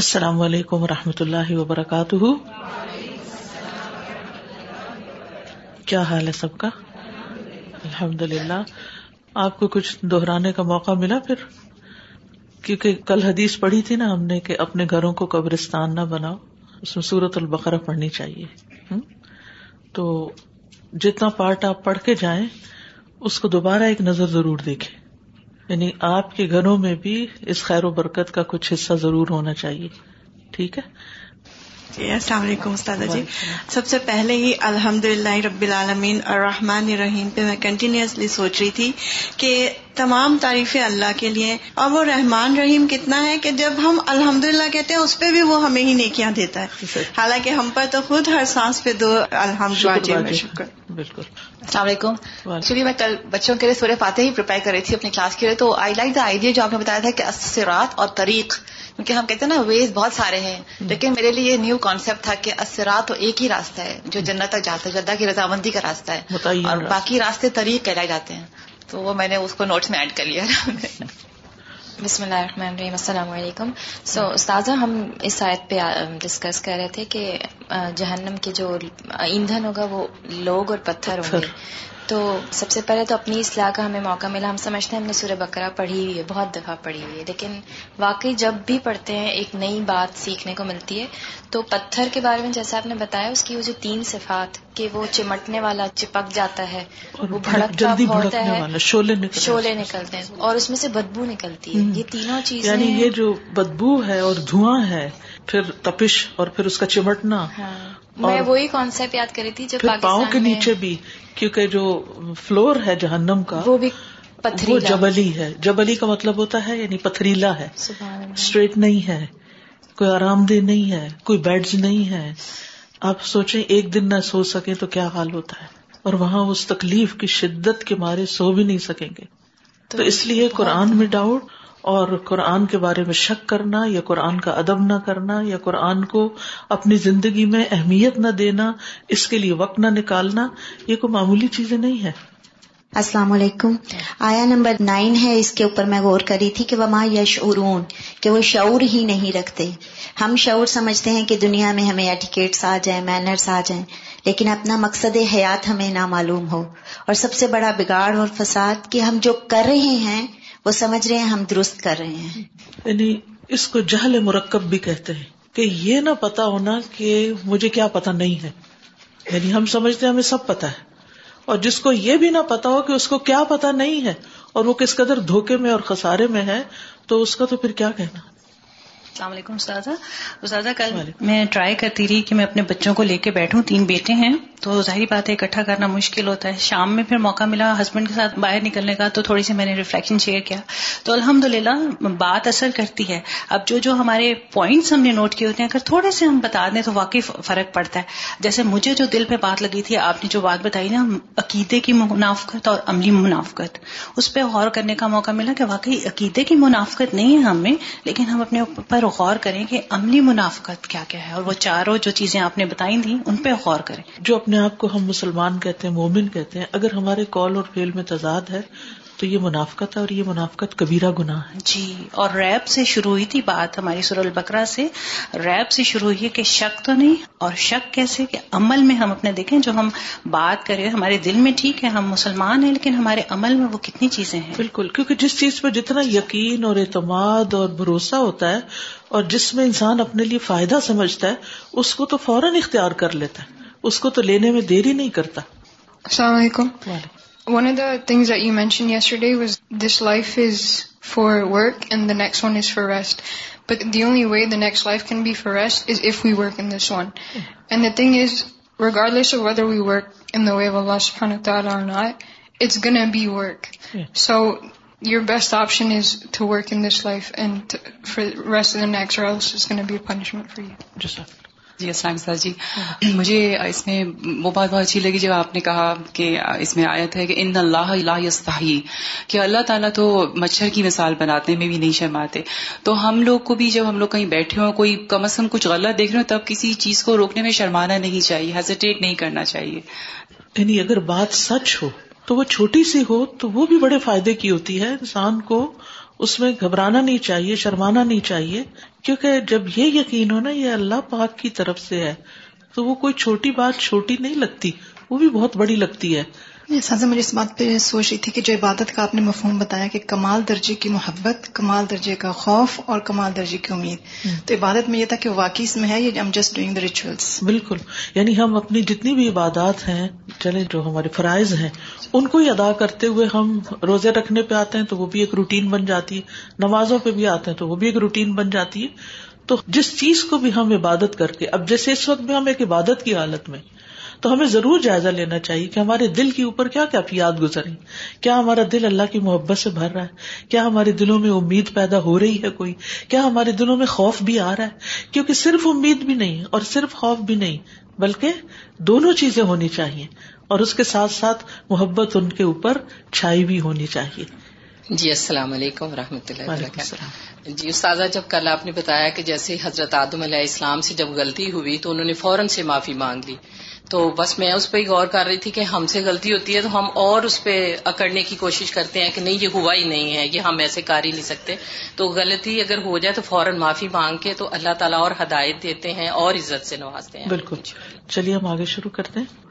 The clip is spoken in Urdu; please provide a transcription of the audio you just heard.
السلام علیکم و رحمۃ اللہ وبرکاتہ۔ کیا حال ہے سب کا؟ الحمد للہ آپ کو کچھ دہرانے کا موقع ملا پھر؟ کیونکہ کل حدیث پڑھی تھی نا ہم نے کہ اپنے گھروں کو قبرستان نہ بناؤ، اس میں سورت البقرہ پڑھنی چاہیے۔ تو جتنا پارٹ آپ پڑھ کے جائیں، اس کو دوبارہ ایک نظر ضرور دیکھیں۔ یعنی آپ کے گھروں میں بھی اس خیر و برکت کا کچھ حصہ ضرور ہونا چاہیے۔ ٹھیک ہے؟ جی السلام علیکم استاد جی۔ سب سے پہلے ہی الحمد للہ رب العالمین الرحمن الرحیم پہ میں کنٹینیوسلی سوچ رہی تھی کہ تمام تعریفیں اللہ کے لیے اور وہ رحمان رحیم کتنا ہے کہ جب ہم الحمد للہ کہتے ہیں اس پہ بھی وہ ہمیں ہی نیکیاں دیتا ہے۔ حالانکہ ہم پر تو خود ہر سانس پہ دو الحمد للہ شکر۔ بالکل۔ السلام علیکم۔ ایکچولی میں کل بچوں کے لیے سورہ فاتح ہی پریپیئر کر رہی تھی اپنی کلاس کے لیے تو آئی لائک دا آئیڈیا جو آپ نے بتایا تھا کہ اسرات اور طریق کیونکہ ہم کہتے ہیں نا ویز بہت سارے ہیں لیکن میرے لیے یہ نیو کانسیپٹ تھا کہ اسرات تو ایک ہی راستہ ہے جو جنت تک جاتا ہے جدہ کی رضامندی کا راستہ ہے۔ اور باقی راستے طریق کہلائے جاتے ہیں۔ تو وہ میں نے اس کو نوٹس میں ایڈ کر لیا۔ بسم اللہ الرحمن الرحیم السلام علیکم۔ سو استاذہ ہم اس آیت پہ ڈسکس کر رہے تھے کہ جہنم کے جو ایندھن ہوگا وہ لوگ اور پتھر ہوں گے۔ تو سب سے پہلے تو اپنی اصلاح کا ہمیں موقع ملا۔ ہم سمجھتے ہیں ہم نے سورہ بکرا پڑھی ہوئی ہے بہت دفعہ پڑھی ہوئی ہے۔ لیکن واقعی جب بھی پڑھتے ہیں ایک نئی بات سیکھنے کو ملتی ہے۔ تو پتھر کے بارے میں جیسا آپ نے بتایا اس کی وہ جو تین صفات کہ وہ چمٹنے والا چپک جاتا ہے وہ بھڑکتا ہوتا ہے شولے نکلتے ہیں۔ اور اس میں سے بدبو نکلتی ہے۔ یہ تینوں چیزیں یعنی یہ جو بدبو ہے اور دھواں ہے پھر تپش اور پھر اس کا چمٹنا ہاں۔ میں وہی کانسیپٹ یاد کری تھی جب پاؤں کے نیچے بھی کیونکہ جو فلور ہے جہنم کا وہ بھی وہ جبلی ہے۔ جبلی کا مطلب ہوتا ہے یعنی پتھریلا ہے۔ اسٹریٹ نہیں ہے۔ کوئی آرام دہ نہیں ہے۔ کوئی بیڈ نہیں ہے۔ آپ سوچیں ایک دن نہ سو سکیں تو کیا حال ہوتا ہے؟ اور وہاں اس تکلیف کی شدت کے مارے سو بھی نہیں سکیں گے۔ تو اس لیے قرآن میں ڈاؤٹ اور قرآن کے بارے میں شک کرنا یا قرآن کا ادب نہ کرنا یا قرآن کو اپنی زندگی میں اہمیت نہ دینا، اس کے لیے وقت نہ نکالنا، یہ کوئی معمولی چیزیں نہیں ہے السلام علیکم۔ آیا نمبر نائن ہے، اس کے اوپر میں غور کری تھی کہ وما یش ارون کہ وہ شعور ہی نہیں رکھتے۔ ہم شعور سمجھتے ہیں کہ دنیا میں ہمیں ایٹیکیٹس آ جائیں مینرس آ جائیں، لیکن اپنا مقصد حیات ہمیں نہ معلوم ہو۔ اور سب سے بڑا بگاڑ اور فساد کہ ہم جو کر رہے ہیں وہ سمجھ رہے ہیں ہم درست کر رہے ہیں۔ یعنی اس کو جہل مرکب بھی کہتے ہیں کہ یہ نہ پتا ہونا کہ مجھے کیا پتا نہیں ہے۔ یعنی ہم سمجھتے ہیں ہمیں سب پتا ہے۔ اور جس کو یہ بھی نہ پتا ہو کہ اس کو کیا پتا نہیں ہے اور وہ کس قدر دھوکے میں اور خسارے میں ہے تو اس کا تو پھر کیا کہنا؟ السلام علیکم استاذہ۔ استاذہ کل میں ٹرائی کرتی رہی کہ میں اپنے بچوں کو لے کے بیٹھوں تین بیٹے ہیں۔ تو ظاہری بات ہے، اکٹھا کرنا مشکل ہوتا ہے۔ شام میں پھر موقع ملا ہسبینڈ کے ساتھ باہر نکلنے کا، تو تھوڑی سی میں نے ریفلیکشن شیئر کیا۔ تو الحمد للہ بات اثر کرتی ہے۔ اب جو جو ہمارے پوائنٹس ہم نے نوٹ کیے ہوتے ہیں، اگر تھوڑے سے ہم بتا دیں تو واقعی فرق پڑتا ہے۔ جیسے مجھے جو دل پہ بات لگی تھی، آپ نے جو بات بتائی نا، عقیدے کی منافقت اور عملی منافقت، اس پہ غور کرنے کا موقع ملا کہ واقعی عقیدے کی منافقت نہیں ہے ہم میں لیکن ہم اپنے اوپر غور کریں کہ عملی منافقت کیا کیا ہے اور وہ چاروں جو چیزیں آپ نے بتائی تھیں، ان پہ غور کریں۔ جو اپنے آپ کو ہم مسلمان کہتے ہیں مومن کہتے ہیں اگر ہمارے کال اور فیل میں تضاد ہے تو یہ منافقت ہے اور یہ منافقت کبیرہ گناہ ہے۔ جی اور ریب سے شروع ہوئی تھی بات ہماری سر البکرا سے۔ ریب سے شروع ہوئی ہے کہ شک تو نہیں اور شک کیسے؟ کہ عمل میں ہم اپنے دیکھیں جو ہم بات کریں ہمارے دل میں ٹھیک ہے ہم مسلمان ہیں لیکن ہمارے عمل میں وہ کتنی چیزیں ہیں۔ بالکل کیونکہ جس چیز پہ جتنا یقین اور اعتماد اور بھروسہ ہوتا ہے اور جس میں انسان اپنے لیے فائدہ سمجھتا ہے اس کو تو فوراً اختیار کر لیتا ہے۔ اس کو تو لینے میں دیر ہی نہیں کرتا۔ السلام علیکم۔ One of the things I you mention yesterday was this life is for work and the next one is for rest but the only way the next life can be for rest is if we work in this one and the thing is regardless of whether we work in the way ولا سفان it's gonna be work so your best option is to work in this life and for rest the next is rest or be punishment free جی السلام سر جی۔ مجھے اس میں وہ بات بہت اچھی لگی جب آپ نے کہا کہ اس میں آیت ہے کہ ان اللہ اللہ کہ اللہ تعالیٰ تو مچھر کی مثال بناتے میں بھی نہیں شرماتے۔ تو ہم لوگ کو بھی جب ہم لوگ کہیں بیٹھے ہوں، کوئی کم از کم کچھ غلط دیکھ رہے ہو تب کسی چیز کو روکنے میں شرمانا نہیں چاہیے، ہیزیٹیٹ نہیں کرنا چاہیے۔ یعنی اگر بات سچ ہو، تو وہ چھوٹی سی ہو، تو وہ بھی بڑے فائدے کی ہوتی ہے۔ انسان کو اس میں گھبرانا نہیں چاہیے، شرمانا نہیں چاہیے، کیونکہ جب یہ یقین ہو نا، یہ اللہ پاک کی طرف سے ہے، تو وہ کوئی چھوٹی بات چھوٹی نہیں لگتی، وہ بھی بہت بڑی لگتی ہے۔ سازا مجھے اس بات پہ سوچ رہی تھی کہ جو عبادت کا آپ نے مفہوم بتایا کہ کمال درجے کی محبت کمال درجے کا خوف اور کمال درجے کی امید۔ تو عبادت میں یہ تھا کہ واقعی اس میں ہے یہ جسٹ ڈوئنگ دا ریچولس بالکل۔ یعنی ہم اپنی جتنی بھی عبادات ہیں چلے جو ہمارے فرائض ہیں ان کو ہی ادا کرتے ہوئے ہم روزے رکھنے پہ آتے ہیں تو وہ بھی ایک روٹین بن جاتی ہے۔ نمازوں پہ بھی آتے ہیں تو وہ بھی ایک روٹین بن جاتی ہے۔ تو جس چیز کو بھی ہم عبادت کر کے اب جیسے اس وقت بھی ہم ایک عبادت کی حالت میں تو ہمیں ضرور جائزہ لینا چاہیے کہ ہمارے دل کے اوپر کیا کیا یاد گزری کیا ہمارا دل اللہ کی محبت سے بھر رہا ہے؟ کیا ہمارے دلوں میں امید پیدا ہو رہی ہے کوئی؟ کیا ہمارے دلوں میں خوف بھی آ رہا ہے؟ کیونکہ صرف امید بھی نہیں اور صرف خوف بھی نہیں بلکہ دونوں چیزیں ہونی چاہیے اور اس کے ساتھ ساتھ محبت ان کے اوپر چھائی بھی ہونی چاہیے۔ جی السلام علیکم و رحمۃ اللہ وبرکاتہ۔ جی استاذہ جب کل آپ نے بتایا کہ جیسے حضرت آدم علیہ السلام سے جب غلطی ہوئی تو انہوں نے فوراً سے معافی مانگ لی۔ تو بس میں اس پہ ہی غور کر رہی تھی کہ ہم سے غلطی ہوتی ہے تو ہم اور اس پہ اکڑنے کی کوشش کرتے ہیں کہ نہیں، یہ ہوا ہی نہیں ہے، یہ ہم ایسے کر ہی نہیں سکتے۔ تو غلطی اگر ہو جائے تو فوراً معافی مانگ کے تو اللہ تعالیٰ اور ہدایت دیتے ہیں اور عزت سے نوازتے ہیں۔ بالکل۔ چلیے ہم آگے شروع کرتے ہیں۔